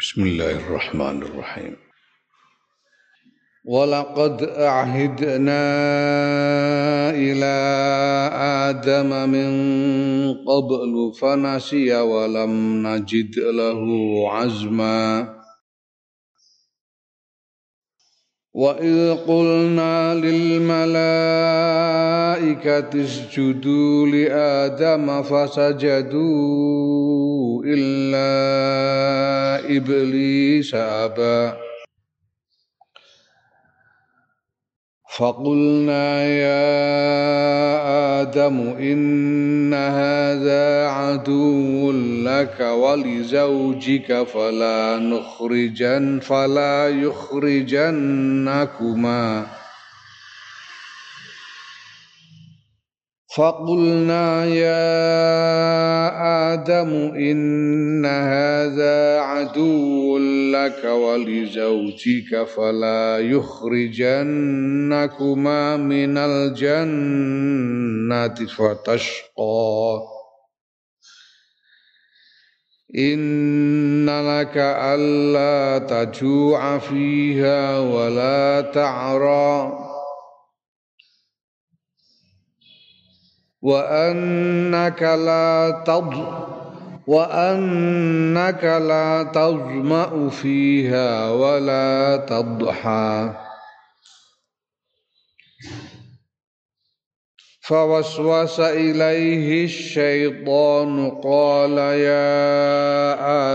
Bismillahirrahmanirrahim. ولقد أعهدنا إلى آدم من قبل فنسي ولم نجد له عزما وإذ قلنا للملائكة اسجدوا لآدم فسجدوا إلا إبليس أبى. فقلنا يا آدم إن هذا عدو لك ولزوجك فلا نخرجن فلا يخرجنكما. فقلنا يا آدم إن هذا عدو لك ولزوجك فلا يخرجنكما من الجنة فتشقى. إن لك ألا تجوع فيها ولا تعرى. وأنك لا تض وأنك لا تظمأ فيها ولا تضحى. فوسوس إليه الشيطان قال يا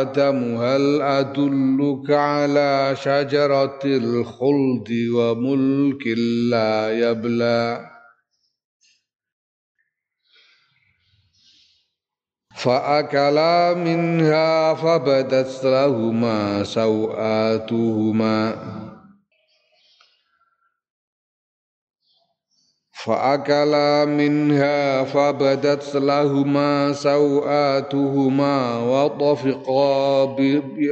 آدم هل أدلك على شجرة الخلد وملك لا يبلى؟ فأكلا منها فبدت لهما سوآتهما. فأكلا منها فبدت لهما سوآتهما وطفقا,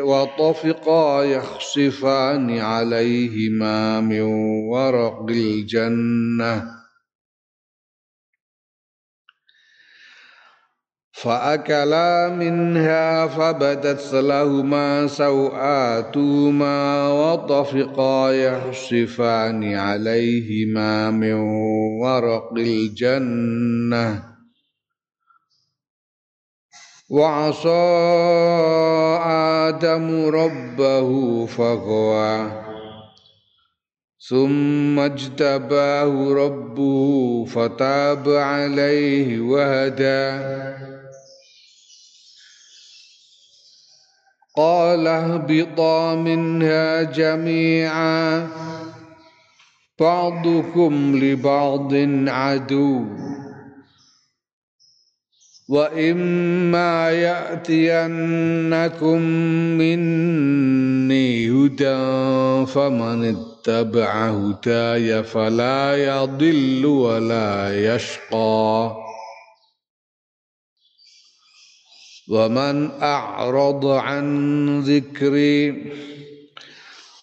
وطفقا يخصفان عليهما من ورق الجنة. فأكلا منها فبدت لهما سوآتهما وطفقا يحصفان عليهما من ورق الجنة. وعصى آدم ربه فغوى. ثم اجتباه ربه فتاب عليه وهدى. قال اهبطا منها جميعا. بعضكم لبعض عدو. وإما يأتينكم مني هدى فمن اتبع هداي فلا يضل ولا يشقى. ومن أعرض عن ذكري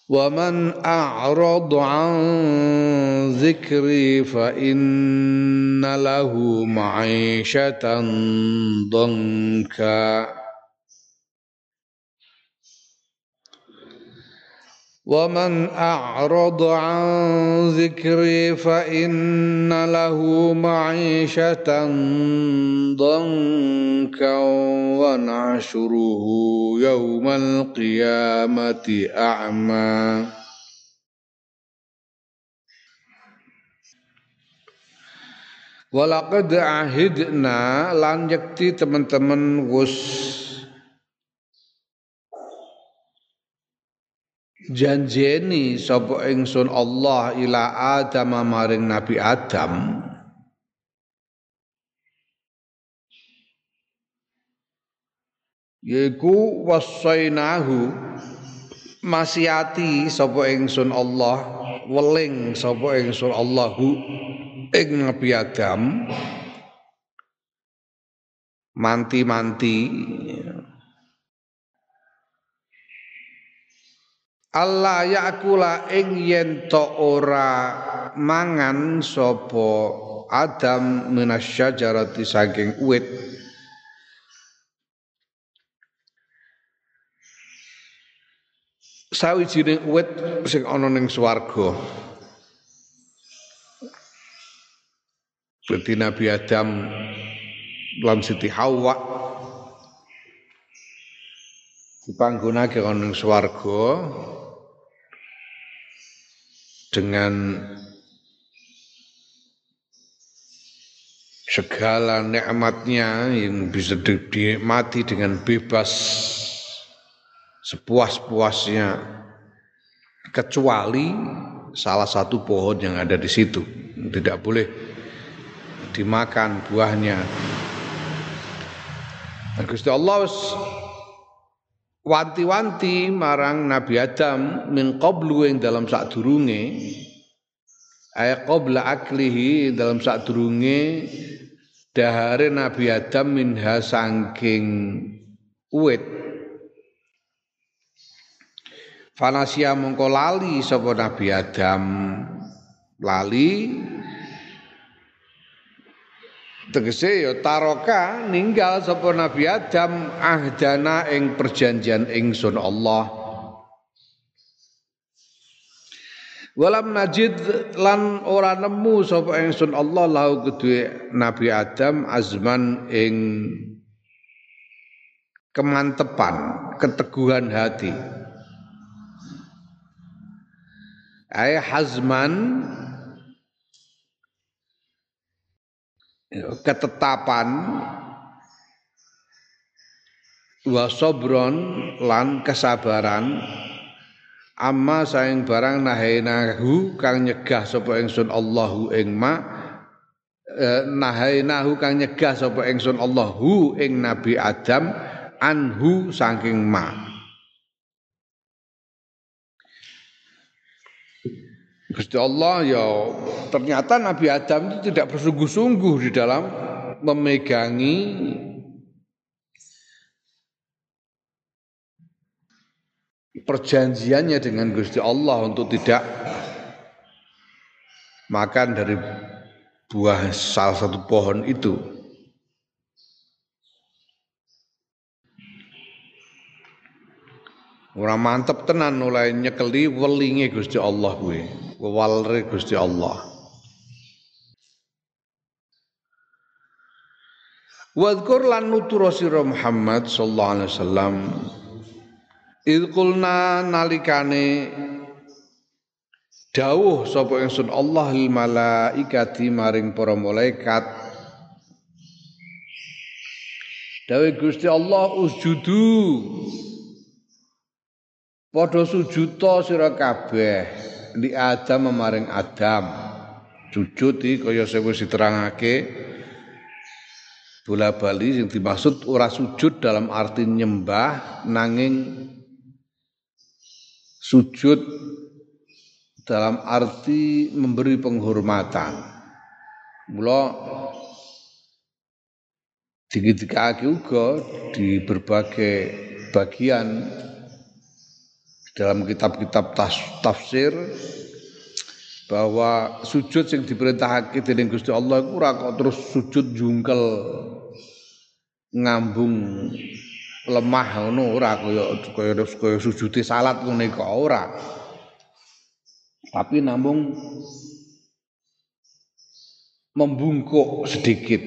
ومن أعرض عن ذكري فإن له معيشة ضنكا. ومن أعرض عن ذكري فإن له معيشة ضنكا ونعشره يوم القيامة أعمى Walaqad ahidna lan yakti teman-teman wus janjeni sapa ingsun Allah ila Adam maring Nabi Adam. Yaiku wasainahu masiati sapa ingsun Allah weling sapa ingsun Allahu ing Nabi Adam. Manti-manti Allah yakula ing yen to ora mangan sapa Adam minasyajarati saking wit sawijining uwit sing ana ning swarga. Berarti Nabi Adam lan Siti Hawa dipanggonake ana ning swarga dengan segala nikmatnya yang bisa dinikmati dengan bebas sepuas-puasnya kecuali salah satu pohon yang ada di situ. Tidak boleh dimakan buahnya. Gusti Allah wanti-wanti marang Nabi Adam min qablu yang dalam sadurunge ay qabla aklihi dalam sadurunge dahare Nabi Adam minha sangking uwit. Fanasia mongko lali sapa Nabi Adam? Lali tegese ya taroka ninggal sapa Nabi Adam ahdana ing perjanjian ingsun Allah Walam najid lan ora nemu sapa ingsun Allah lahu kedue Nabi Adam azman ing kemantepan, keteguhan hati. Ay hazman ketetapan wa sobron lan kesabaran. Amma saing barang nahainahu kang nyegah sapa ingsun Allahu ing ma eh, nahainahu kang nyegah sapa ingsun Allahu ing Nabi Adam anhu saking ma Gusti Allah ya ternyata Nabi Adam itu tidak bersungguh-sungguh di dalam memegangi perjanjiannya dengan Gusti Allah untuk tidak makan dari buah salah satu pohon itu. Orang mantep tenan mulai nyekeli welinge Gusti Allah kuwi, wewalre Gusti Allah. Wadkur lan nutur Muhammad sallallahu alaihi wasallam. Idkulna nalikane dawuh sapa ingsun Allah lil malaikati maring para malaikat. Dawe Gusti Allah usjudu. Padha sujuta sira kabeh di Adam maring Adam sujud iki kaya wis diterangake bola bali yang dimaksud ora sujud dalam arti nyembah nanging sujud dalam arti memberi penghormatan. Mula digidikake uga di berbagai bagian dalam kitab-kitab tafsir bahwa sujud yang diperintahake dening Gusti Allah iku ora kok terus sujud jungkel ngambung lemah ngono ora kaya kaya kaya sujute salat ngene kok ora. Tapi namun membungkuk sedikit.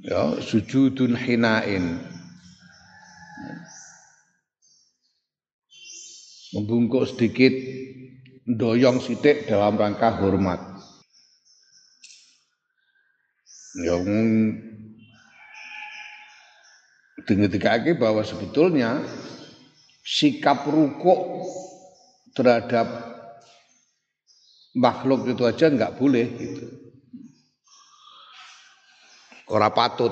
Ya, sujudun hinain. Membungkuk sedikit doyong sitik dalam rangka hormat. Ya dingetikake bahwa sebetulnya sikap rukuk terhadap makhluk itu aja nggak boleh gitu. Ora patut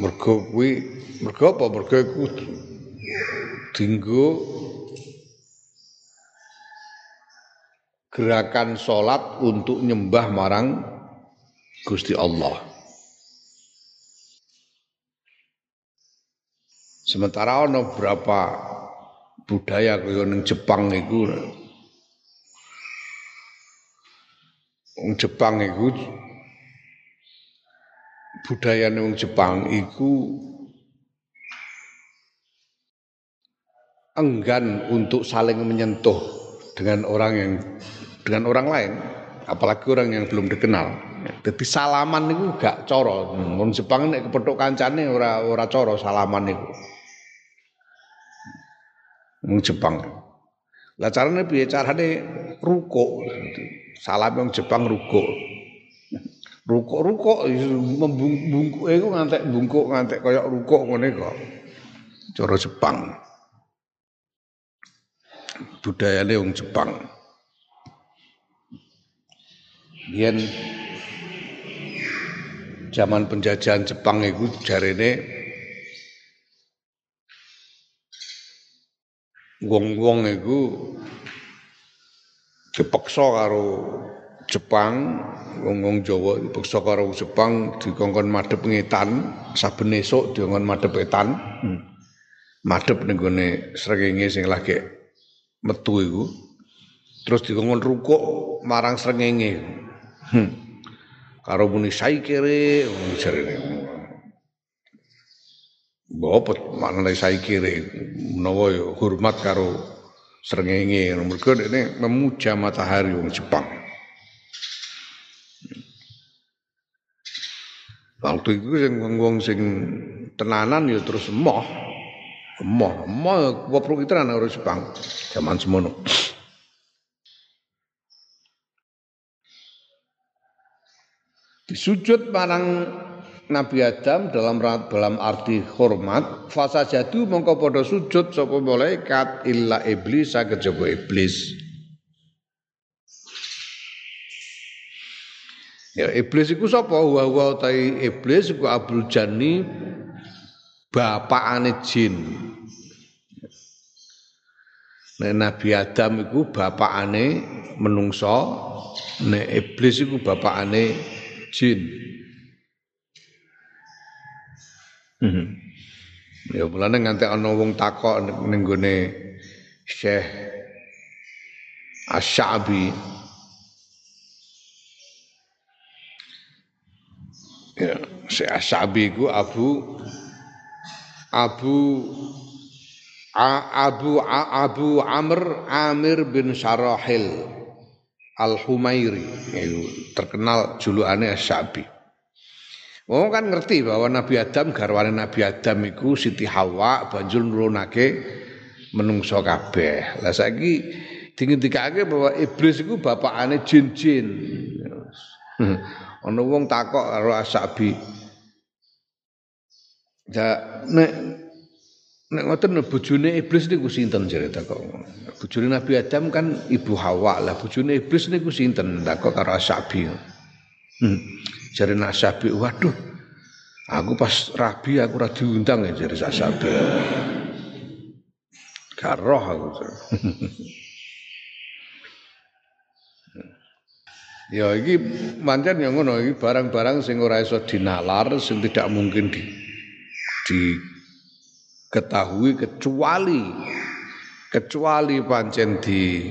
mergo kuwi mergo apa mergo iku dinggo gerakan salat untuk nyembah marang Gusti Allah. Sementara ana beberapa budaya kaya ning Jepang iku Wong Jepang iku budaya wong Jepang iku enggan untuk saling menyentuh dengan orang yang dengan orang lain, apalagi orang yang belum dikenal. Jadi salaman itu gak coro. Wong Jepang nek kepethuk kancane ora ora coro salaman itu. Wong Jepang. Lah carane piye? Carane ruko. Salam wong Jepang ruko. Ruko-ruko membungkuk iku ngantek bungkuk ngantek kaya ruko ngene kok. Cara Jepang. Budayane wong Jepang. Yen zaman penjajahan Jepang itu jarene wong-wong iku dipaksa karo Jepang, wong-wong Jawa dipaksa karo Jepang dikongkon madhep ngetan, saben esuk dikongkon madhep etan. Hmm. Madhep ning gone srengenge sing lagi metu iku. Terus dikongkon rukuk marang srengenge. Hmm. Karo muni saikere jarene. Bopet maknane saikere menawa ya hormat karo srengenge. Mergo ini memuja matahari wong Jepang. Waktu itu sing wong sing tenanan ya terus emoh. Emoh, emoh koprok itu orang Jepang zaman semono. Disujud marang Nabi Adam dalam dalam arti hormat fasa jadu mongko padha sujud sapa malaikat illa iblis kejaba iblis. Ya iblis iku sapa wa wa tai iblis iku Abdul Jani bapakane jin. Nek Nabi Adam iku bapakane menungso, nek iblis iku bapakane jin. Hmm. Ya mulane nganti ana wong takok ning gone Syekh Asy-Sya'bi. Ya, Syekh Asy-Sya'bi ku Abu Abu A, Abu A, Abu Amr Amir bin Syarahil Al-Humairi terkenal julukannya Asy-Sya'bi. Wong kan ngerti bahwa Nabi Adam garwane Nabi Adam iku Siti Hawa banjur nurunake menungso kabeh. Lah saiki dingendikake bahwa iblis iku bapakane jin-jin. Ana wong takok karo Asabi. Ya nek nek ngoten bojone iblis niku sinten jare takok. Bojone Nabi Adam kan ibu Hawa. Lah bojone iblis niku sinten takok karo Asabi. Hmm. Jari Nasabi, waduh, aku pas rabi aku ora diundang ya jari Nasabi. Gak roh aku. ya iki pancen yang ngono iki barang-barang sing ora iso dinalar, sing tidak mungkin di diketahui kecuali kecuali pancen di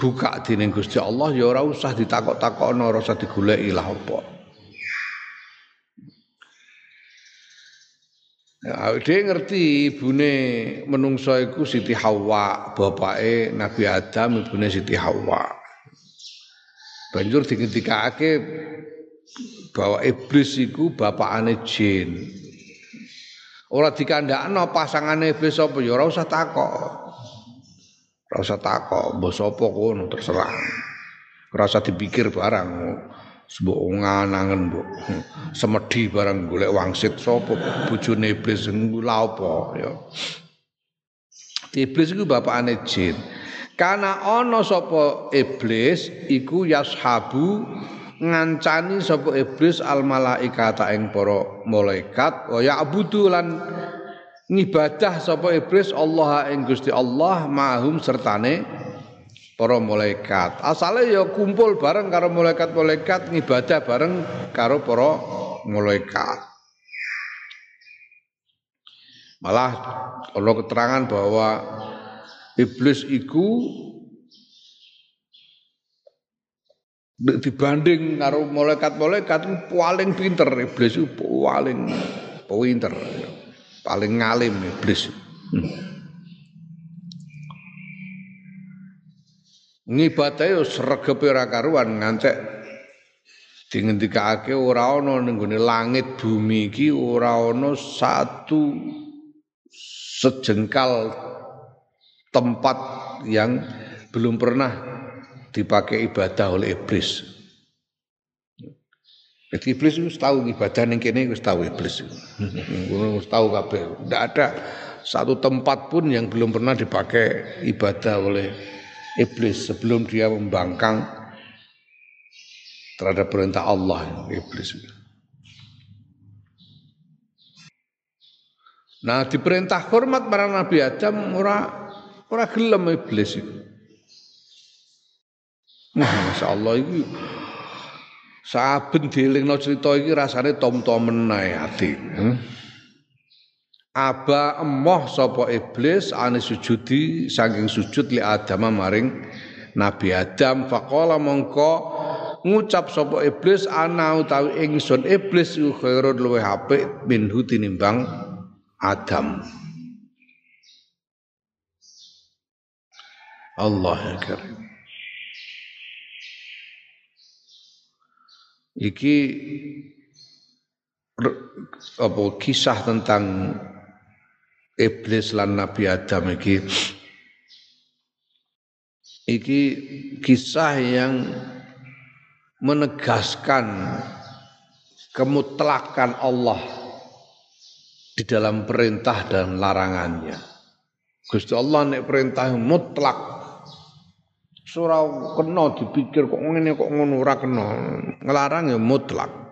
buka dening Gusti Allah ya ora usah ditakok-takokno ora usah digoleki lah apa. Ya, dia ngerti ibune menungso iku Siti Hawa, bapake Nabi Adam, ibune Siti Hawa. Banjur dingendikake bahwa iblis iku bapakane jin. Ora dikandakno pasangane iblis apa ya ora usah takok. Ora usah takok, mbok sapa kono terserah. Ora usah dipikir barang. Mbok nganangen mbok semedi barang golek wangsit sapa bojone iblis lha apa ya. Iblis iku bapakane jin. Karena ana sapa iblis iku yashabu ngancani sapa iblis al malaikata ing para malaikat wa ya'budu lan ngibadah sapa iblis Allah ing Gusti Allah mahum sertane para malaikat. Asale ya kumpul bareng karo malaikat-malaikat ngibadah bareng karo para malaikat. Malah ana keterangan bahwa iblis iku dibanding karo malaikat-malaikat paling pinter iblis paling pinter paling ngalim iblis. Ngibate yo sregepe ora karuan ngantek dingendikake ora ana ning langit bumi iki ora ana satu sejengkal tempat yang belum pernah dipakai ibadah oleh iblis. Jadi iblis itu tahu ibadah ning kene wis tahu iblis. Wis tahu kabeh. Tidak ada satu tempat pun yang belum pernah dipakai ibadah oleh iblis sebelum dia membangkang terhadap perintah Allah iblis. Nah, diperintah hormat para Nabi Adam ora ora gelem iblis itu. Masya Allah itu saben dielingno cerita iki rasane tom-tomen ae ati. Hmm? Aba emoh sapa iblis ane sujudi saking sujud li Adam maring Nabi Adam faqala mongko ngucap sapa iblis ana utawi ingsun iblis khairun luwih apik minhu tinimbang Adam. Allah ya karim. Iki apa kisah tentang iblis lan Nabi Adam iki iki kisah yang menegaskan kemutlakan Allah di dalam perintah dan larangannya. Gusti Allah nek perintah mutlak ora kena dipikir kok ngene kok ngono ora kena. Ngelarang ya mutlak.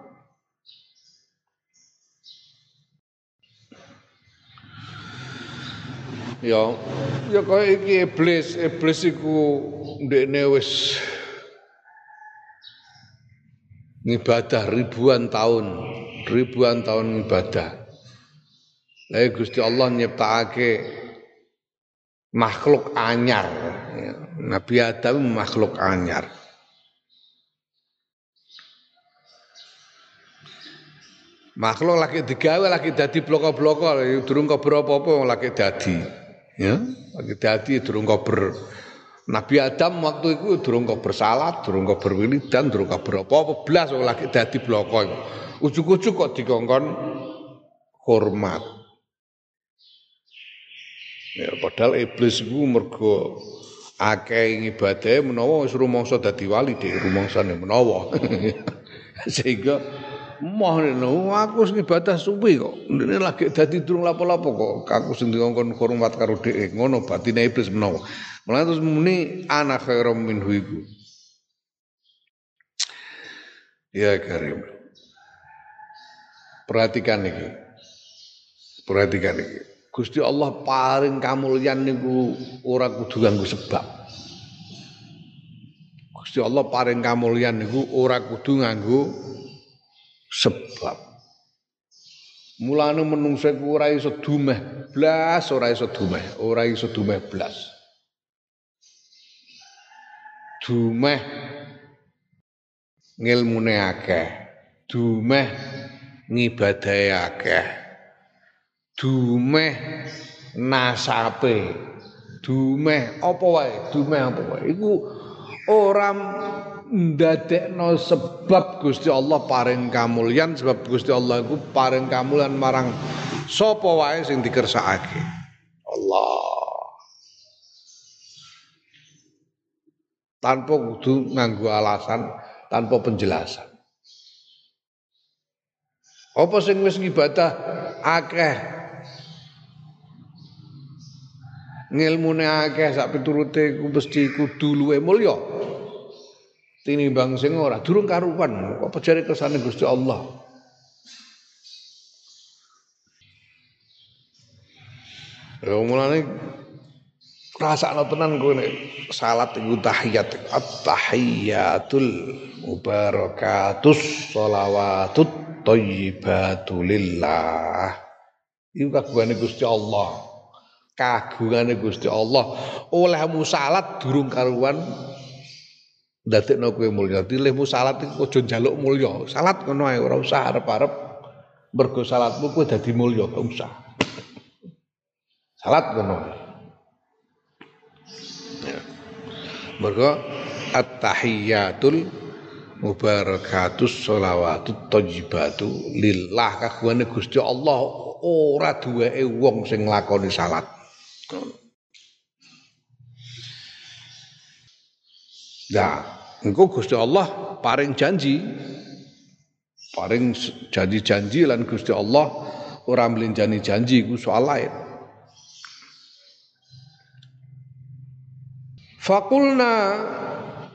ya ya kaya iki iblis iblis iku ndekne wis ngibadah ribuan tahun ribuan tahun ibadah Lah Gusti Allah nyiptakake makhluk anyar Nabi Adam makhluk anyar makhluk lagi digawe lagi dadi bloko-bloko durung kobro apa-apa lagi dadi ya lagi dadi durung kober Nabi Adam waktu itu durung kau bersalat, durung kau berwiridan, durung kau berapa-apa belas lagi dadi bloko iku. Ujuk-ujuk kok dikongkon hormat. Ya padahal iblis iku mergo akeh ngibadahe menawa wis rumangsa dadi wali dhek rumangsane menawa. Sehingga Moh aku sing ibadah suwi kok. Ndene lagi dadi durung lapo-lapo kok. Aku sing dikongkon hormat karo dhek. Ngono batine iblis menawa. Mulane terus muni ana khairum minhu iku. Ya Karim. Perhatikan iki. Perhatikan iki. Gusti Allah paring kamulyan niku ora kudu ganggu sebab. Gusti Allah paring kamulyan niku ora kudu nganggo sebab. Mulane menungsa iku ora iso dumeh blas ora iso dumeh ora iso dumeh blas. Dumeh ngilmune akeh dumeh ngibadahe akeh dumeh nasape dumeh apa wae dumeh apa wae iku ora ndadekno sebab Gusti Allah paring kamulyan sebab Gusti Allah iku paring kamulyan marang sapa wae sing dikersakake. Allah. Tanpa kudu nganggo alasan, tanpa penjelasan. Apa sing wis ngibadah akeh ngilmune akeh sak piturute ku mesti kudu luwe mulya. Tinimbang sing ora durung karuan kok pejare kersane Gusti Allah? Ya mulane rasakno tenan kowe nek salat iku tahiyat at-tahiyatul mubarakatus sholawatut thayyibatu lillah. Iku kagungane Gusti Allah kagungane Gusti Allah olehmu salat durung karuan ndadekno kowe mulya. Dilehmu salat iku aja njaluk mulya. Salat ngono ae ora usah arep-arep mergo salatmu kowe dadi mulya, ora usah. Salat ngono. Ya. Mergo at-tahiyatul mubarakatus sholawatut thayyibatu lillah kagungane Gusti Allah ora duweke wong sing nglakoni salat. Nah, engko Gusti Allah paring janji paring janji-janji lan Gusti Allah ora mlinjani janji iku soal lain. Fakulna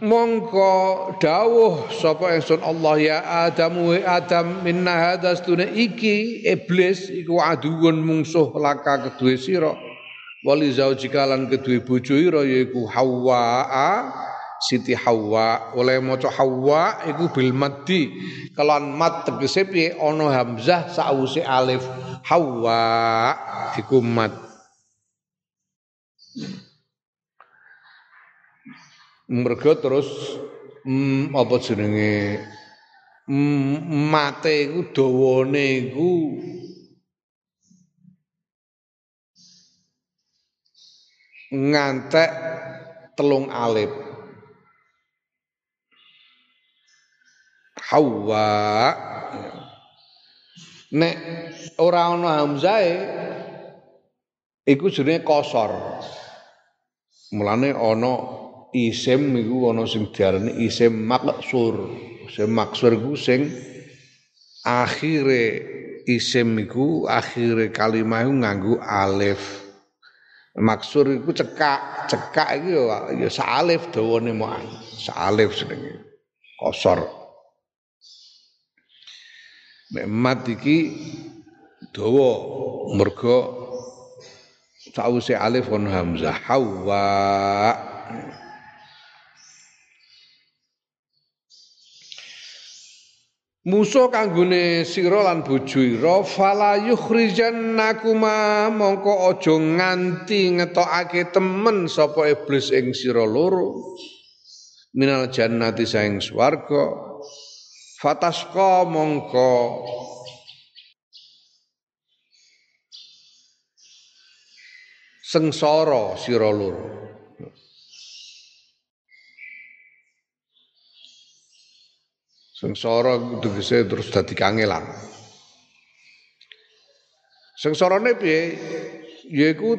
mongko dawuh sapa ingsun Allah ya Adam wa Adam minna hadas tune iki iblis iku aduun mungsuh laka kedue sira wali zaujika lan kedue bojo ira yaiku Hawa Siti Hawa oleh maca Hawa iku bil maddi. Kelon mat tegese piye? Ana hamzah sause alif Hawa iku mat mergo terus mm, apa jenenge? Mm, mate iku dawane iku ngantek telung alif Hawa nek ora ana hamzae iku jenenge kosor mulane ana isim iku ana sing diarani isim maksur. Isim maksur iku sing akhire isim iku akhire kalimah nganggo alif. Maksur iku cekak, cekak iki ya ya salif dawane moan. Salif jenenge. Kosor. Nek mat iki dawa mergo sause alif kon hamzah hawa Musa kanggone sira lan bojo ira fala mongko aja nganti ngetokake temen sapa iblis ing sira loro. Minal jannati saing swarga. Fatasqa mongko. Sengsara sira loro Sengsara tegese terus dadi kangelan. Sengsarane piye? Yaiku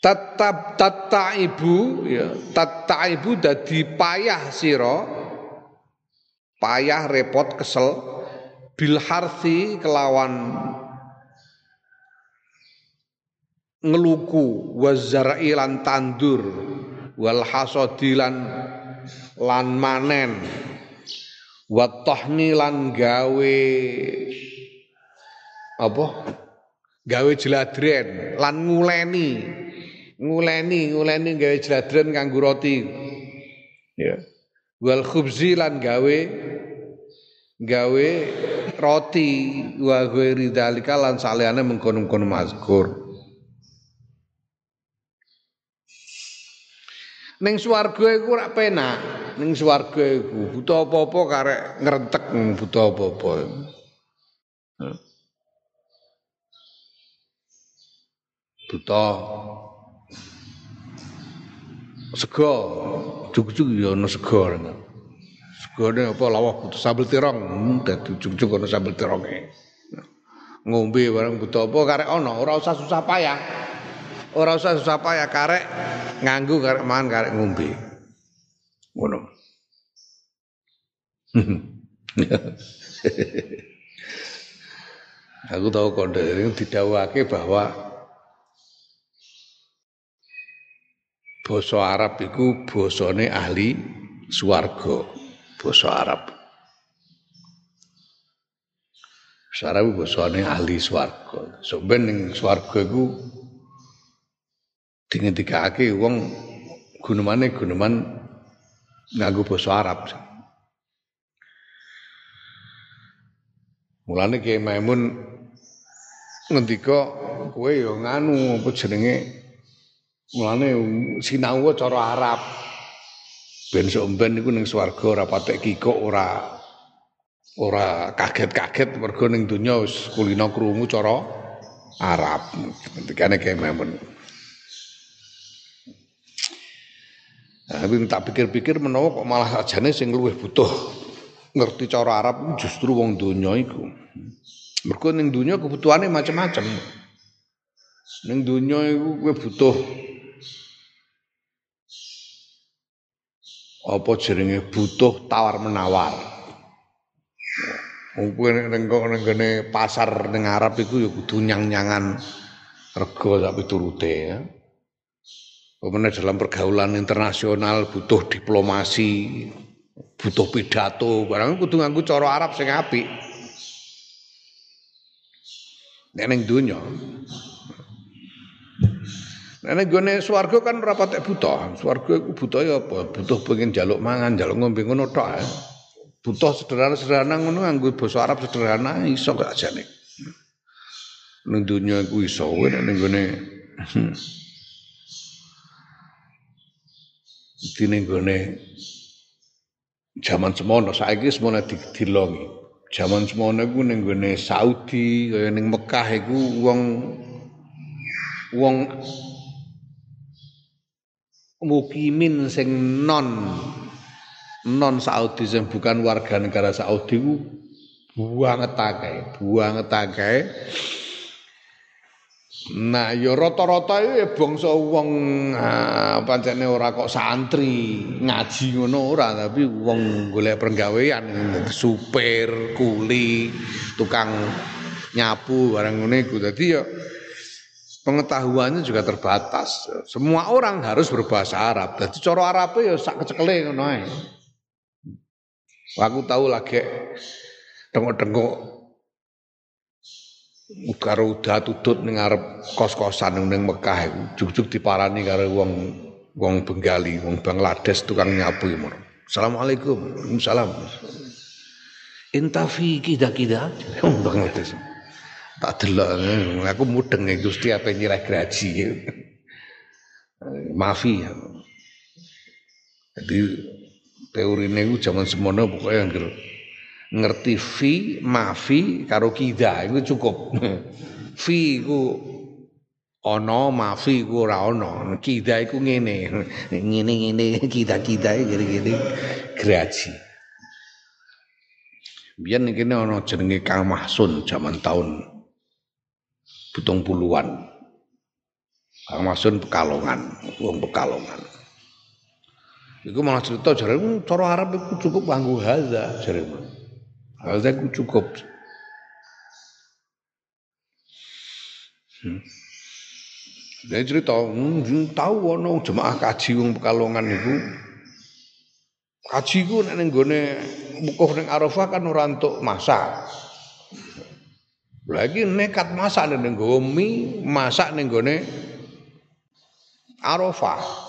tetap tata ibu ya tata ibu dadi payah sira payah repot kesel bil harsi kelawan ngeluku wazara'i lan tandur wal hasadi lan manen. Wa lan gawe apa? Gawe jeladren lan nguleni. Nguleni nguleni gawe jeladren kanggo roti. Ya. Wal khubzi lan gawe gawe roti. Wa ghairi dalika lan salehane mengkono-kono mazkur Ning swarga iku ora penak. Ning swarga iku buta apa-apa karek ngrentek buta apa-apa. Buta sego, juk-juk ya ana sego. Segone apa lawah buta sambel tirong, dadi juk-juk ana sambel tironge. Ngombe bareng buta apa karek ana, ora usah susah payah. Ora usah susah payah karek nganggu karek mangan karek ngombe. Ngono. Aku tahu kode ini didawake bahwa basa Arab iku basane ahli swarga. Basa Arab. Basa Arab basane ahli swarga. So ben ning swarga iku dingendikake wong gunemane guneman nganggo basa Arab. Mulane Kiai Maimun ngendika kowe ya nganu apa jenenge mulane sinau cara Arab. Ben somben niku ning swarga ora patek kikuk ora ora kaget-kaget mergo ning donya wis kulino krungu cara Arab. Ketikane kememen. Tapi tak pikir-pikir menawa kok malah ajane sing luwih butuh ngerti cara Arab justru wong donya iku. Mergo ning donya kebutuhane macam-macam. Ning donya iku kowe butuh apa jenenge butuh tawar menawar. Wong kowe ning pasar ning Arab iku ya kudu nyang-nyangan rego sak piturute ya. Pemenang dalam pergaulan internasional butuh diplomasi, butuh pidato, barang kudu nganggo cara Arab sing apik. Nek ning donya. Nek ning gone swarga kan ora patek buta. Swarga iku buta ya apa? Butuh pengen jaluk mangan, jaluk ngombe ngono tok. Butuh sederhana-sederhana ngono nganggo basa Arab sederhana iso gak ajane. Ning donya iku iso, nek ning gone dene gone jaman semono saiki semono dilongi. Jaman semono iku ning gone Saudi kaya ning Mekah iku wong wong mukimin sing non non Saudi sing bukan warga negara Saudi ku banget akeh, banget akeh. Nah, ya rata-rata itu ya bangsa wong ah, pancene ora kok santri, ngaji ngono ora, tapi wong golek pergawean, supir, kuli, tukang nyapu barang ngene iku. Dadi ya pengetahuannya juga terbatas. Semua orang harus berbahasa Arab. Dadi cara Arabe ya sak kecekele ngono ae. Aku tahu lagi tengok-tengok karo udah tutut ning arep kos-kosan ning Mekah iku juk-juk diparani karo wong wong Bengali, wong Bangladesh tukang nyapu ngono. Assalamualaikum. Waalaikumsalam. Intafi kida-kida Bangladesh. Tak delok aku mudeng Gusti apa nyirah graji. Maafi. Jadi teori ini zaman semono pokoknya yang ngerti fi mafi karo kida itu cukup. Fi iku ana mafi iku ora ana kida iku ngene. Ngene ngene kida kida gini-gini graji. Biar nih kene ana jenenge Kang Mahsun zaman tahun butung puluhan Kang Mahsun Pekalongan wong Pekalongan. Iku malah cerita jare cara Arab iku cukup nganggo haza jare. Ada ku cukup. Hmm. Dia cerita, hmm, tahu ono jemaah kaji wong Pekalongan itu. Kaji ku nek ning gone ning Arafah kan ora entuk masak. Lagi nekat masak ning nggo mie, masak ning gone Arafah.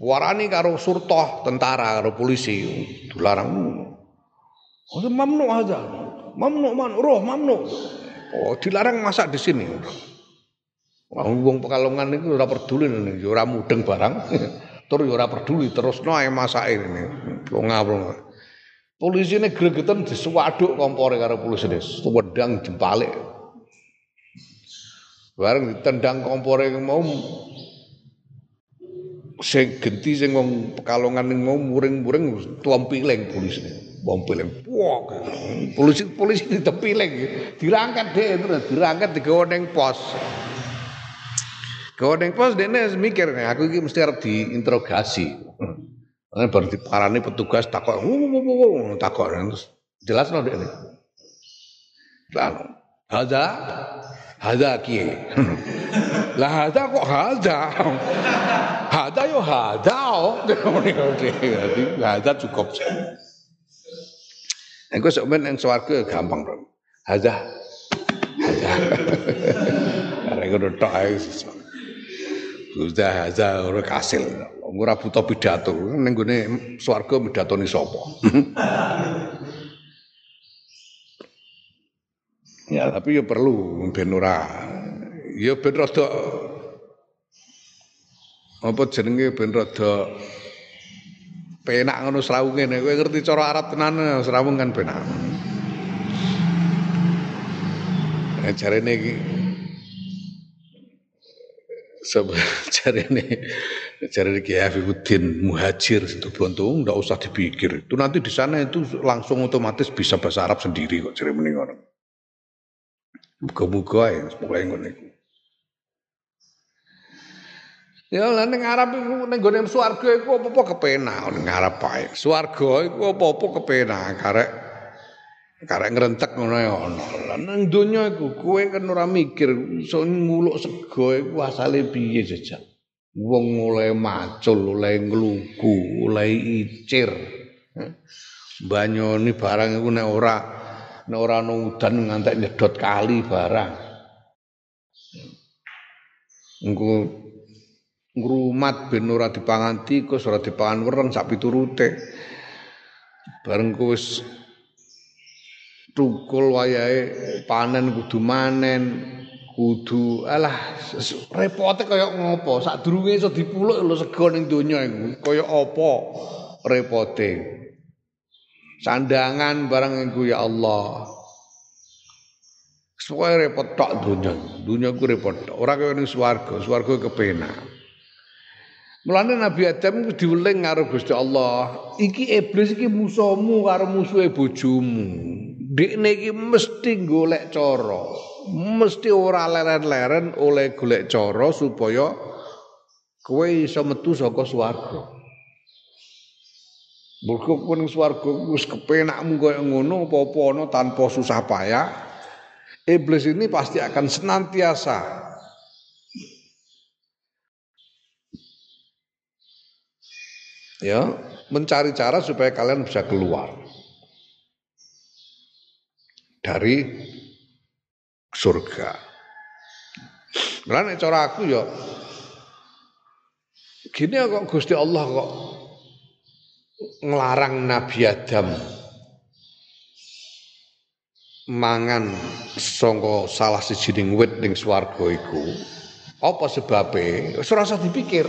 Warani karo surtoh tentara karo polisi dilarang mamnu aja. Mamnu man, roh mamnu. Oh, dilarang masak di sini. Wong Pekalongan itu ora peduli ini, ya ora mudeng barang. Tur ya ora peduli terus ae masake ini. Wong ngawur. Polisi ini gregetan disuwaduk kompore karo polisi ini. Wedang jempalik. Bareng ditendang kompore mau sing genti sing wong Pekalongan mau muring-muring tuampiling polisi. Bompel wah polisi polisi di tepi lagi dirangkat deh terus. Dirangkat di ning pos. Ning pos dene mikir aku iki mesti harus diinterogasi. Karena baru diparani petugas takut, takut terus jelas no dek Lalu, ada, ada kie. Lah ada kok ada, ada yo ada, oh, ada cukup. Engko sok men ning swarga gampang, Bro. Haza. Haza. Arek ngono tok ae. Gusta haza ora kasil. Ora buta pidato. Ning gone swarga pidatoni sapa? ya tapi ya perlu ben ora ya ben rada apa jenenge ben rada penak ngono srawung ngene kowe ngerti cara Arab tenan srawung kan penak Nah, jarene iki jarene jarene Kiai Afifuddin Muhajir itu bantu enggak usah dipikir. Itu nanti di sana itu langsung otomatis bisa bahasa Arab sendiri kok jare mending. Muga-muga ya pokoke ngono iku. Ya lah ning Arab iku ning gone swarga iku apa-apa kepenak ning Arab ae. Swarga iku apa-apa kepenak karek karek ngrentek ngono ya ono. Lah nang donya iku kowe kan ora mikir iso nguluk sego iku asale piye jejak. Wong mulai macul, mulai nglugu, mulai icir. Banyoni barang iku nek ora nek ora ana udan ngantek nyedot kali barang. Engko ngrumat ben ora dipangan tikus, ora dipangan wereng sak piturute. Bareng wis tukul wayahe panen kudu manen, kudu alah repote kaya ngopo? Sadurunge iso dipuluk lho sego ning donya iku. Kaya apa repote? sandangan barang iku ya Allah. Supaya repot tok dunya. Dunya ku repot. Ora kaya ning swarga, swarga kepenak. Mulane Nabi Adam ku diweling karo Gusti Allah. Iki iblis iki musuhmu karo musuhe bojomu. Dekne iki mesti golek cara. Mesti ora leren-leren oleh golek cara supaya kowe iso metu saka swarga. Mergo kuwi swarga wis kepenakmu kaya ngono apa-apa tanpa susah payah. Iblis ini pasti akan senantiasa ya mencari cara supaya kalian bisa keluar dari surga. Karena cara aku ya gini kok Gusti Allah kok ngelarang Nabi Adam mangan sangka salah sijining wit ning swarga iku. Apa sebabe? Wis ora usah dipikir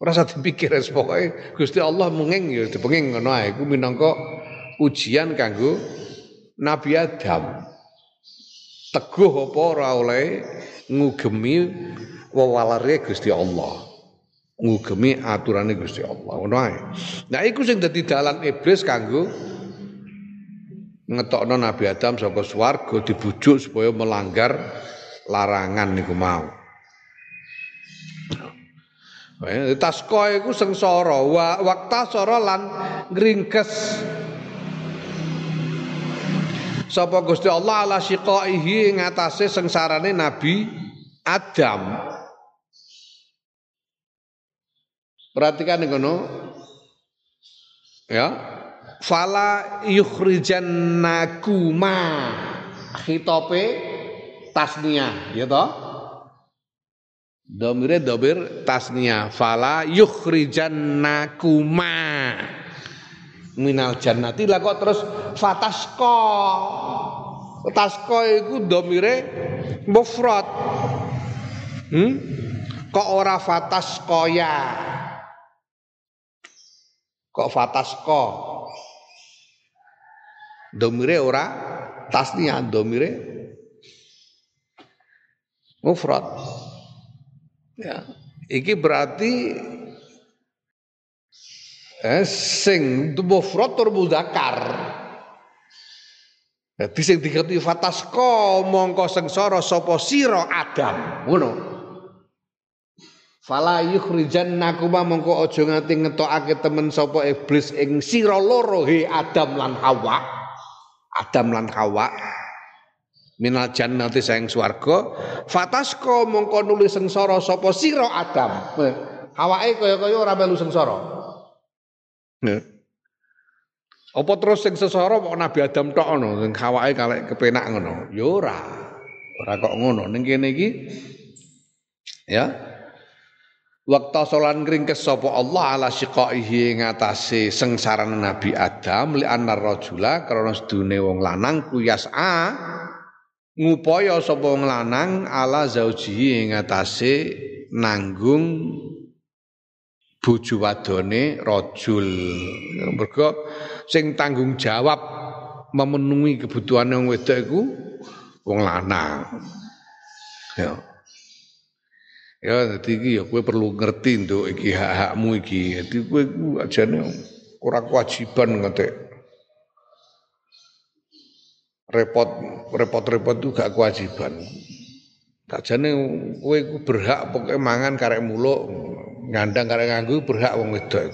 ora usah dipikir pokoke Gusti Allah menging ya dipenging ngono ae iku minangka ujian kanggo Nabi Adam teguh apa ora oleh ngugemi wewalare Gusti Allah ngugemi aturane Gusti Allah ngono ae. Nah iku sing dadi dalan iblis kanggo ngetokno Nabi Adam saka swarga dibujuk supaya melanggar larangan niku mau. Tasko iku sengsara, wa waktasara lan ngringkes Sapa Gusti Allah ala syiqaihi ngatasé sengsarane Nabi Adam. Perhatikan ngono. Ya. Fala yukhrijannakuma. Khitope tasnia, ya toh? Domire dobir tasnia. Fala yukhrijannakuma minal jannati lah kok terus fatasko tasko itu domire mufrad hmm? kok ora fataskoya Kok fatasko? Domire ora tasnia domire mufrad. Ya, iki berarti eh, sing mufrad tur mudzakkar. Dadi sing digerti fatasko mongko sengsara sapa sira Adam. Ngono. Fala yukhrijannakuma mongko aja nganti ngetokake temen sapa iblis ing sira loro he Adam lan Hawa. Adam lan Hawa minal jannati saing swarga fatasko mongko nuli sengsara sapa sira Adam. Hawake kaya-kaya ora melu sengsara. Ya. Apa terus sing sesara kok Nabi Adam tok ngono, sing hawake kalek kepenak ngono. Ya ora. Ora kok ngono. Ning kene iki ya Waktu solan ngringkes sapa Allah ala syiqaihi ngatasi sengsarane Nabi Adam li anar rajula karena sedune wong lanang kuyas a ngupaya sapa lanang ala zaujihi ngatasi nanggung bojo wadone rajul. Mergo sing tanggung jawab memenuhi kebutuhan wong wedok iku wong lanang. Ya. Ya dadi iki ya kowe perlu ngerti nduk iki hak-hakmu iki. Dadi kowe ajane ora kewajiban ngetek repot repot-repot itu gak kewajiban. Sajane kowe iku berhak pokoke mangan karek muluk, ngandang karek nganggo berhak wong wedok.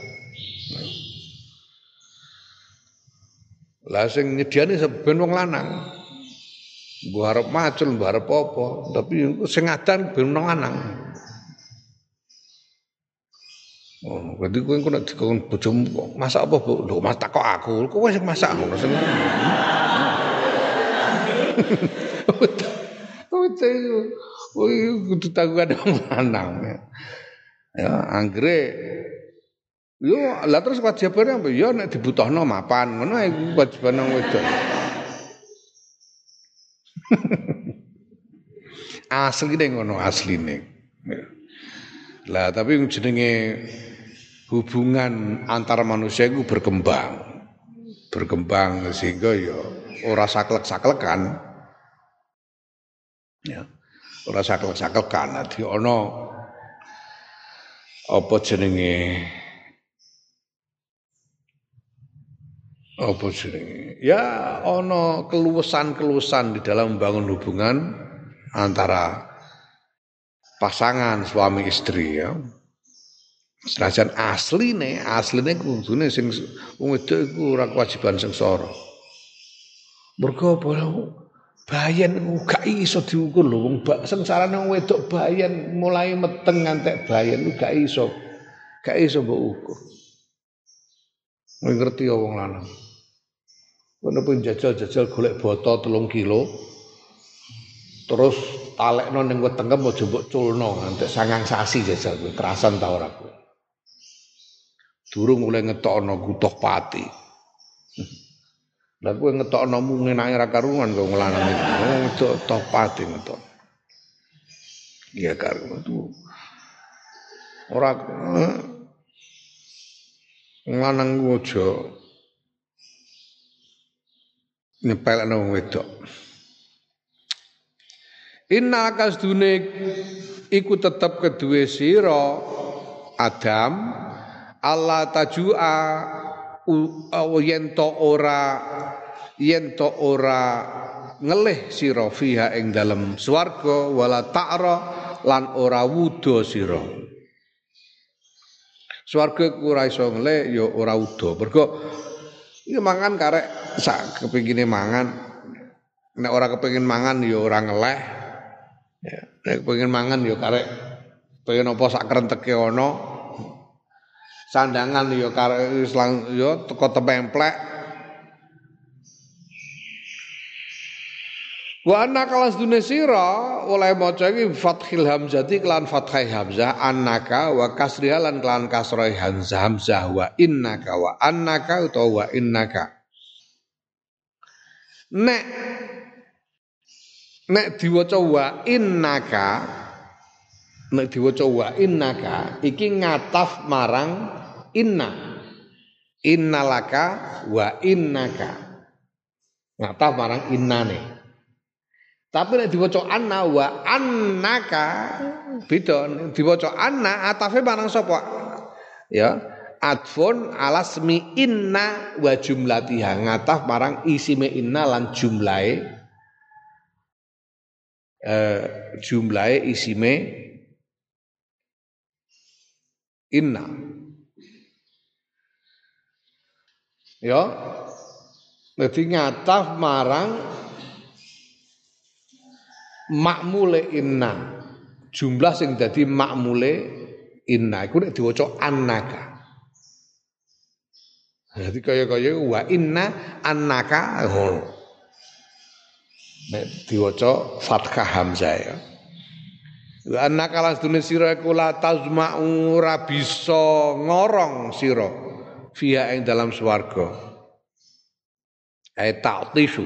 Lah sing nyediani ben wong lanang. Mbok arep macul, mbok arep apa, tapi sing ngadan ben wong lanang. Oh, berarti kowe kok nek dikon bojomu masak apa, Bu? Lho, masak kok aku. Kowe sing masak ngono. Oh, kudu tanggungan wong lanang. Ya, anggere Yo, lah terus wajibane apa? Yo nek dibutuhno mapan, ngono iku wajibane wedok. asline ngono asline. Lah tapi jenenge hubungan antar manusia itu berkembang. Berkembang sehingga ya ora saklek-saklekan. Ya. Ora saklek-saklekan. Dadi ana apa jenenge apa jenenge ya ana keluasan-keluasan di dalam membangun hubungan antara pasangan suami istri ya Senajan asline, asline kudune sing wong wedok iku ora kewajiban sengsara. Mergo apa bayan gak iso diukur lho wong sengsarane wong wedok bayan mulai meteng ngantek bayan iku gak iso. Gak iso mbok ukur. Ngerti ya wong lanang. Kono pun jajal-jajal golek boto telung kilo. Terus talekno ning wetengem aja mbok culno nganti sangang sasi jajal kerasan ta ora. Durung mulai ngetokno gutoh pati. Lah kowe ngetokno mung enake ra karuan kok nglanang itu. Ngetok toh pati ngetok. Ya karuan itu. Ora eh, nglanang aja nyepelno wong wedok. Inna kasdune iku tetep kedue sira Adam Allah tajua yen to ora yen to ora ngelih sira fiha ing dalem swarga wala ta'ra lan ora wudo sira. Swarga ora iso ngelih ya ora wudo. Mergo ya mangan karek sak kepingine mangan nek ora kepengin mangan ya ora ngeleh ya nek kepengin mangan ya karek pengen apa sak krenteke ana sandangan ya karek ya teko templek Wa anna kalas dunia sira oleh maca iki fathil hamzati kelan fathai hamzah annaka wa kasriha lan kelan kasrai hamzah hamzah wa innaka wa annaka utawa wa innaka. Nek nek diwaca wa innaka nek diwaca wa innaka iki ngataf marang inna. Innalaka wa innaka. Ngataf marang innane tapi nek diwaca anna wa annaka beda. Diwaca anna atafe marang sapa? Ya adfun alasmi inna wa jumlatiha. Ngataf marang isime inna lan jumlahe eh, jumlahe isime inna. Ya jadi ngataf marang makmule inna jumlah sing dadi makmule inna iku nek diwaca annaka jadi kaya-kaya wa inna annaka ngono. Nek diwaca fathah hamzah ya. Wa annaka lasdune sira iku la tazma'u ora bisa ngorong sira fiha ing dalam swarga. Ai ta'tishu.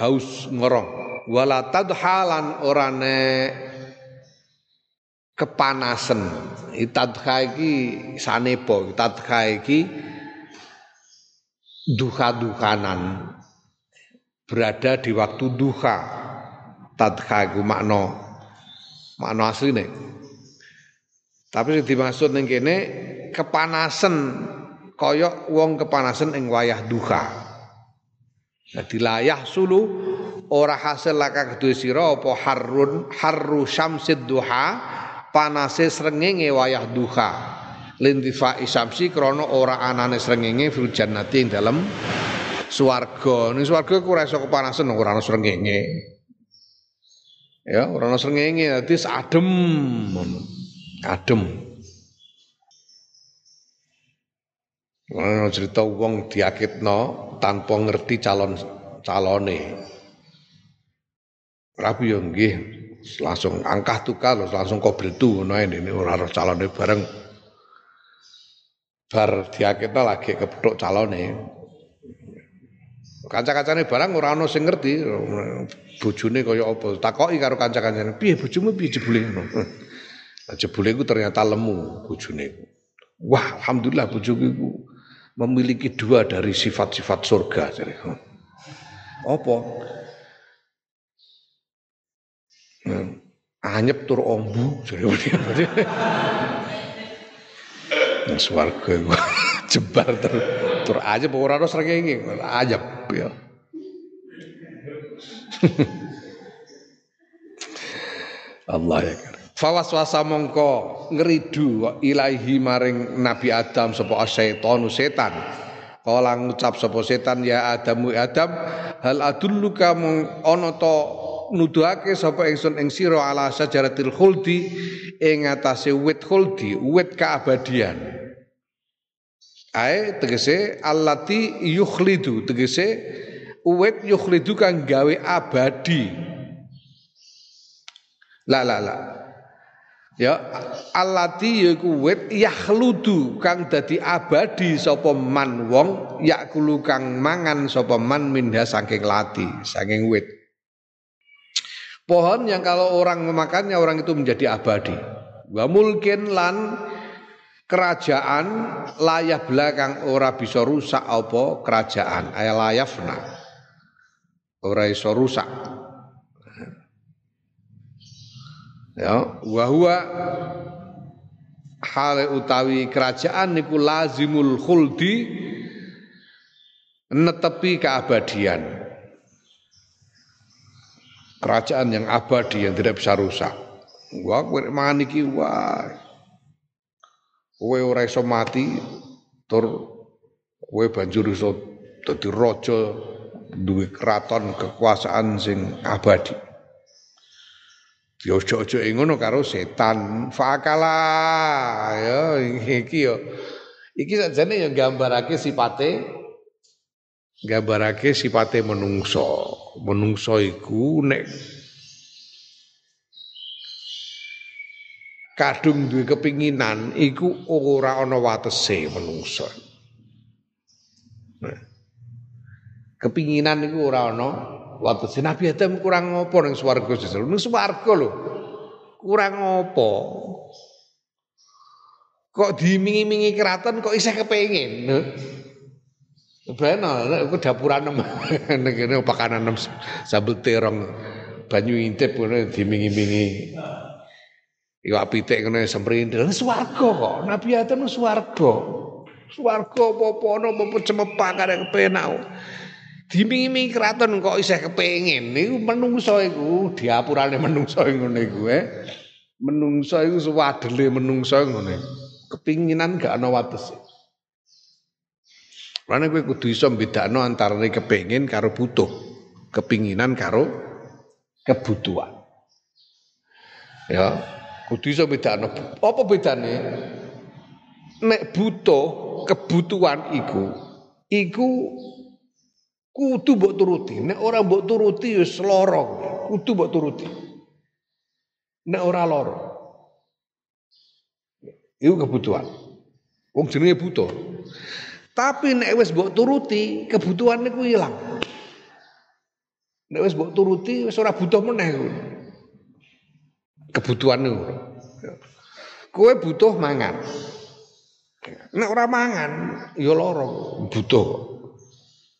Haus ngorong wala tadhalan ora nek kepanasan. Itadha iki sanepo, itadha iki duha-duhanan. berada di waktu duha. Tadha iku makna makna asline. Tapi sing dimaksud ning kene kepanasan kaya wong kepanasan ing wayah duha. Jadi layah sulu ora hasil laka kedue sira apa harrun harru syamsid duha panase srengenge wayah duha lintifa isamsi krana ora anane srengenge fil jannati ing dalem swarga. Ning swarga ku ora kepanasan ora ana srengenge. Ya, ora ana srengenge dadi adem. Adem. Ana cerita wong diakitno tanpa ngerti calon calone. Rabi yo nggih langsung angkah tukar langsung kobel tu ngono ini ora ora calone bareng. Bar diakitno lagi kepethuk calone. Kanca-kancane barang ora ana sing ngerti bojone kaya apa. Takoki karo kanca-kancane, "Piye bojomu piye jebule ngono?" Jebule iku ternyata lemu bojone. Wah, alhamdulillah bojoku iku memiliki dua dari sifat-sifat surga. Apa? Nah, anyep tur ombu. Jadi, Swarga jebar ter tur aja ora ono srengenge ajab ya. Allah ya Fawaswasa mongko ngeridu ilahi maring Nabi Adam sapa setan setan. Kala ngucap sapa setan ya Adamu Adam hal adulluka mong ana ta nuduhake sapa ingsun ing sira ala sajaratil khuldi ing atase wit khuldi, wit keabadian. Ae tegese allati yukhlidu tegese uwit yukhlidu kang gawe abadi. La la la. Ya allati yaiku wit yakhludu kang dadi abadi sapa man wong yakulu kang mangan sapa man minha saking lati, saking wit. Pohon yang kalau orang memakannya orang itu menjadi abadi. Wa mulkin lan kerajaan layah belakang ora bisa rusak apa kerajaan aya layafna ora iso rusak ya. Wa huwa hale utawi kerajaan niku lazimul khuldi netepi keabadian. Kerajaan yang abadi yang tidak bisa rusak. Wah mangan iki wah. Kowe ora iso mati tur kowe banjur iso dadi raja duwe keraton kekuasaan sing abadi. Ya ojo-ojo ngono karo setan. Fakala ya iki yo. Iki sajane ya gambarake sipate gambarake sipate menungso. Menungso iku nek kadung duwe kepinginan iku ora ana watese menungso. Nah. Kepinginan iku ora ana watese. Nabi Adam kurang ngopo ning swarga sesel. Ning swarga lho. Kurang ngopo? Kok dimingi-mingi keraton kok isih kepengin. Ben aku dapuran nek kene pakanan sambel terong banyu intip ngono dimingi-mingi Iwak pitik kena semrintil. Swarga kok. Nabi Adam swarga. Swarga apa-apa ana apa cemepak karek kepenak. Dimingi-mingi keraton kok isih kepengin. Niku menungso iku diapurane menungso ngono iku eh. Menungso iku suwadele menungso ngono. Kepinginan gak ana watese. Karena kowe kudu iso mbedakno antarané kepengin karo butuh. Kepinginan karo kebutuhan. Ya, Kudu iso bedakno. Apa bedane? Nek butuh kebutuhan iku, iku kudu mbok turuti. Nek ora mbok turuti ya lara. Kudu mbok turuti. Nek ora lara. Iku kebutuhan. Wong jenenge butuh. Tapi nek wis mbok turuti, kebutuhan niku ilang. Nek wis mbok turuti wis ora butuh meneh kebutuhan itu. Kue butuh mangan. Nek ora mangan, ya lara, butuh.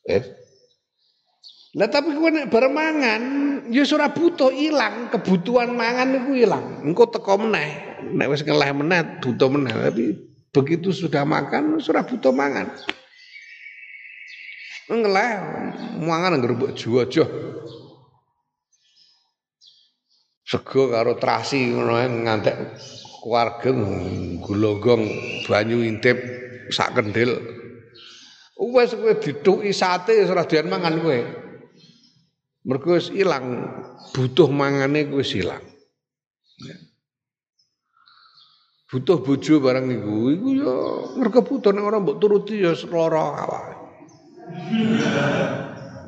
Eh. Lah tapi kowe nek bareng mangan ya ora butuh ilang, kebutuhan mangan iku ilang. Engko teko meneh. Nek wis ngeleh meneh butuh meneh, tapi begitu sudah makan ora butuh mangan. Ngeleh mangan ngerebuk juwajo. Sego karo terasi ngono ngantek keluarga gulogong banyu intip sak kendil. Wes kowe dituki sate ora doyan mangan kowe. Mergo wis ilang, butuh mangane wis ilang. Ya. Butuh bojo barang niku iku ya mergo butuh nek ora mbok turuti ya lara awake.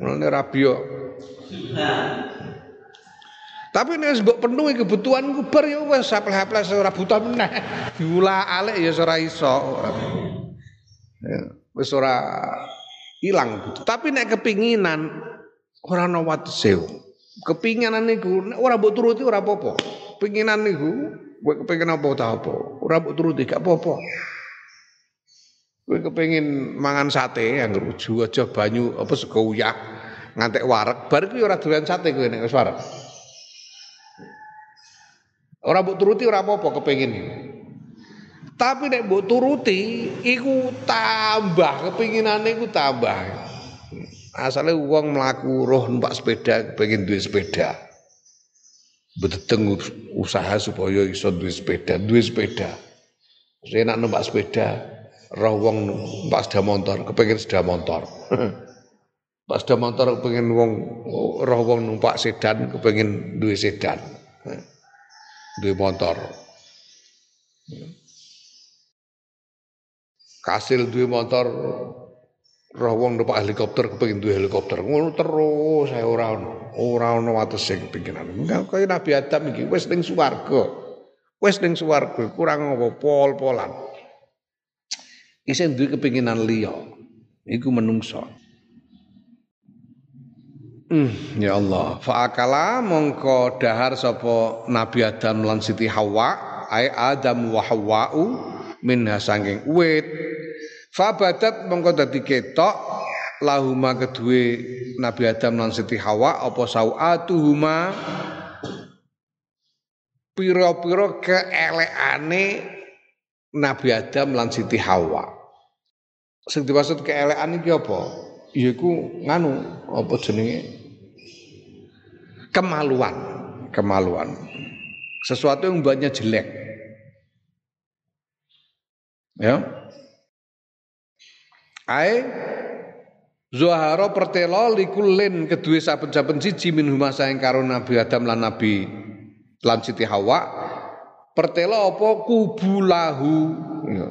Mulane rabi yo. Tapi nek mbok penuhi kebutuhanku bar ya wis saples-saples ora butuh meneh. Diula alik ya ora iso. Ya, wis ora ilang. Tapi nek kepinginan ora ana watese. Kepinginan niku ora mbok turuti ora apa-apa. Pinginan niku kowe kepengin apa ta apa. Ora mbok turuti gak apa-apa. Kowe mangan sate anggar uju aja banyu apa sego ngantek wareg bar kuwi ora doyan sate kowe nek wis wareg. Ora mbok turuti ora apa-apa kepengin. Tapi nek mbok turuti iku tambah kepinginane iku tambah. Asalnya uang melaku roh numpak sepeda pengen duit sepeda. Beteteng usaha supaya iso duit sepeda, duit sepeda. Saya nak numpak sepeda, roh uang numpak sepeda motor, kepengen sepeda motor. Pas sepeda motor kepengen uang roh uang numpak sedan, kepengen duit sedan. Duit motor. Kasil duit motor roh wong numpak helikopter kepengin duwe helikopter. Ngono terus saya ora ono. Ora ono pikiran enggak kaya Nabi Adam iki wis ning swarga. Wis ning swarga kurang apa pol-polan. Isih duwe kepinginan liya iku menungso. Hmm, ya Allah, faakala mongko dahar sapa Nabi Adam lan Siti Hawa, ai Adam wa Hawa'u minha sanging wit Fabadat mongko dadi ketok lahuma kedue Nabi Adam lan Siti Hawa apa sauatuhuma pira-pira keelekane Nabi Adam lan Siti Hawa. Sing dimaksud keelekan iki apa? Yaiku nganu apa jenenge? Kemaluan, kemaluan. Sesuatu yang buatnya jelek. Ya, Ae Zuhara pertelo likulin kedua saben-saben siji min huma saing karo Nabi Adam lan Nabi lan Siti Hawa. Pertelo apa? Kubulahu ya.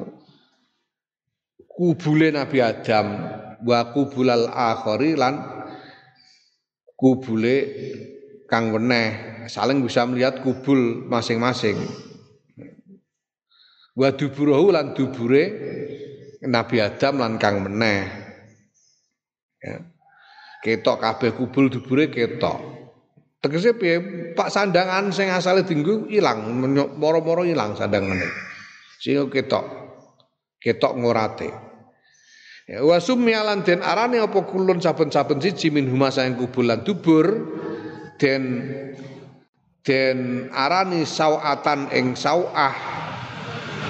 kubule Nabi Adam wa kubulal akhari lan kubule kang weneh. Saling bisa melihat kubul masing-masing. Wa duburahu lan dubure Nabi Adam lan kang meneh. Ya. Ketok kabeh kubul dubure ketok. Tegese piye? Pak sandangan sing asale dinggo ilang, moro-moro ilang sandangane. Sing ketok. Ketok ngurate. Ya wa sumya lan den arane apa kulun saben-saben siji min huma saing kubul dubur den den arani sawatan ing sawah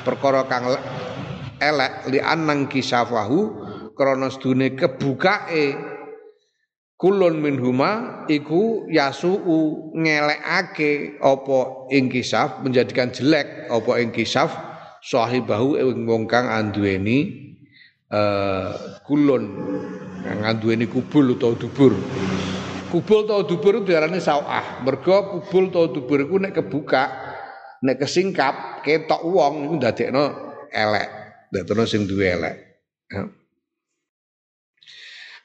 perkara kang elek li anang kisafahu krana sedune kebukae. Kulun minhuma iku yasuu ngelekake apa ing kisaf menjadikan jelek apa ing kisaf sahibahu ing wong kang anduweni uh, kulun. Kang anduweni kubul utawa dubur. Kubul utawa dubur diarani sawah mergo kubul utawa dubur iku nek kebuka nek kesingkap ketok wong iku ndadekno elek Ndak terus sing duwe elek. Ya.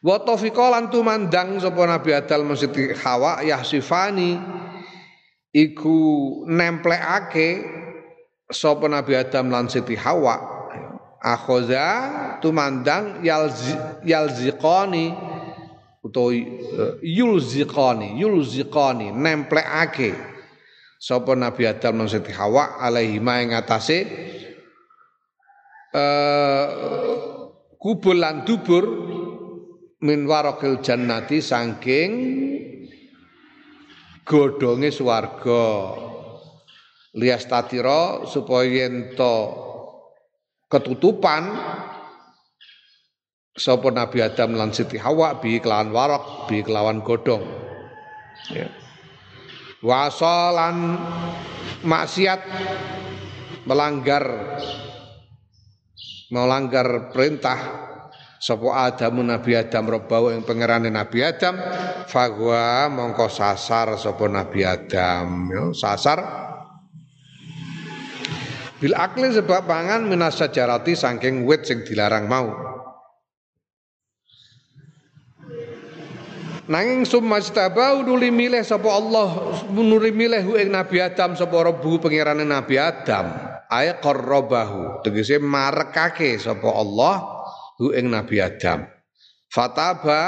Wa taufiqa lan tumandang sapa Nabi Adam Siti Hawa yahsifani iku nemplekake sapa Nabi Adam lan Siti Hawa akhoza tumandang yalzi, yalziqani utawa uh, yulziqani yulziqani nemplekake sapa Nabi Adam lan Siti Hawa alaihi ma ing atase uh, kubul lan dubur min warokil jannati saking godhonge swarga. Lias tatira supaya ento ketutupan sapa Nabi Adam lan Siti Hawa bi kelawan warok bi kelawan godhong. Ya. Wasalan maksiat melanggar melanggar perintah sapa Adam Nabi Adam robbau yang pangerane Nabi Adam fagwa mongko sasar sapa Nabi Adam. Ya, sasar. Bil akli sebab pangan minas sajarati saking wit sing dilarang mau. Nanging summa stabau nuli milih sapa Allah nuli milih ing Nabi Adam sapa Rabbu pangerane Nabi Adam ay qarrabahu. Tegese marekake sapa Allah hu ing Nabi Adam. Fataba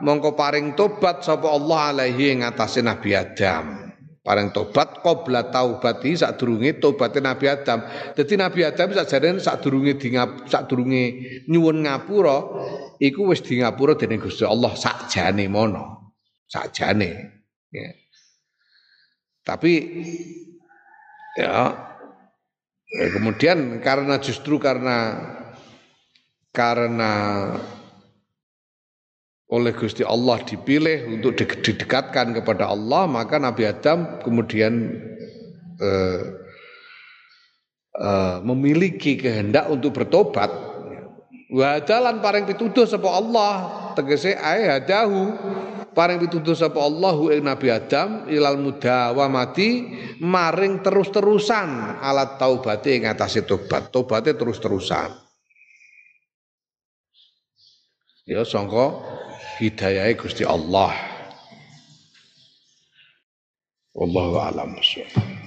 mongko paring tobat sapa Allah alaihi ing atase Nabi Adam. Paring tobat qabla taubati sadurunge tobaté Nabi Adam. Dadi Nabi Adam sajane sadurunge di sadurunge nyuwun ngapura iku wis di ngapura dening Gusti Allah sakjane mono. Sakjane. Ya. Tapi ya Ya, kemudian karena justru karena karena oleh Gusti Allah dipilih untuk didekatkan kepada Allah maka Nabi Adam kemudian eh, eh, memiliki kehendak untuk bertobat. Wa dalan paring pituduh sapa Allah tegese ae hadahu paring pituduh sapa Allahu ing Nabi Adam ilal mudawamati maring terus-terusan alat taubate ing atase tobat. Tobaté terus-terusan. Ya sangka hidayahe Gusti Allah. Wallahu a'lam bishawab.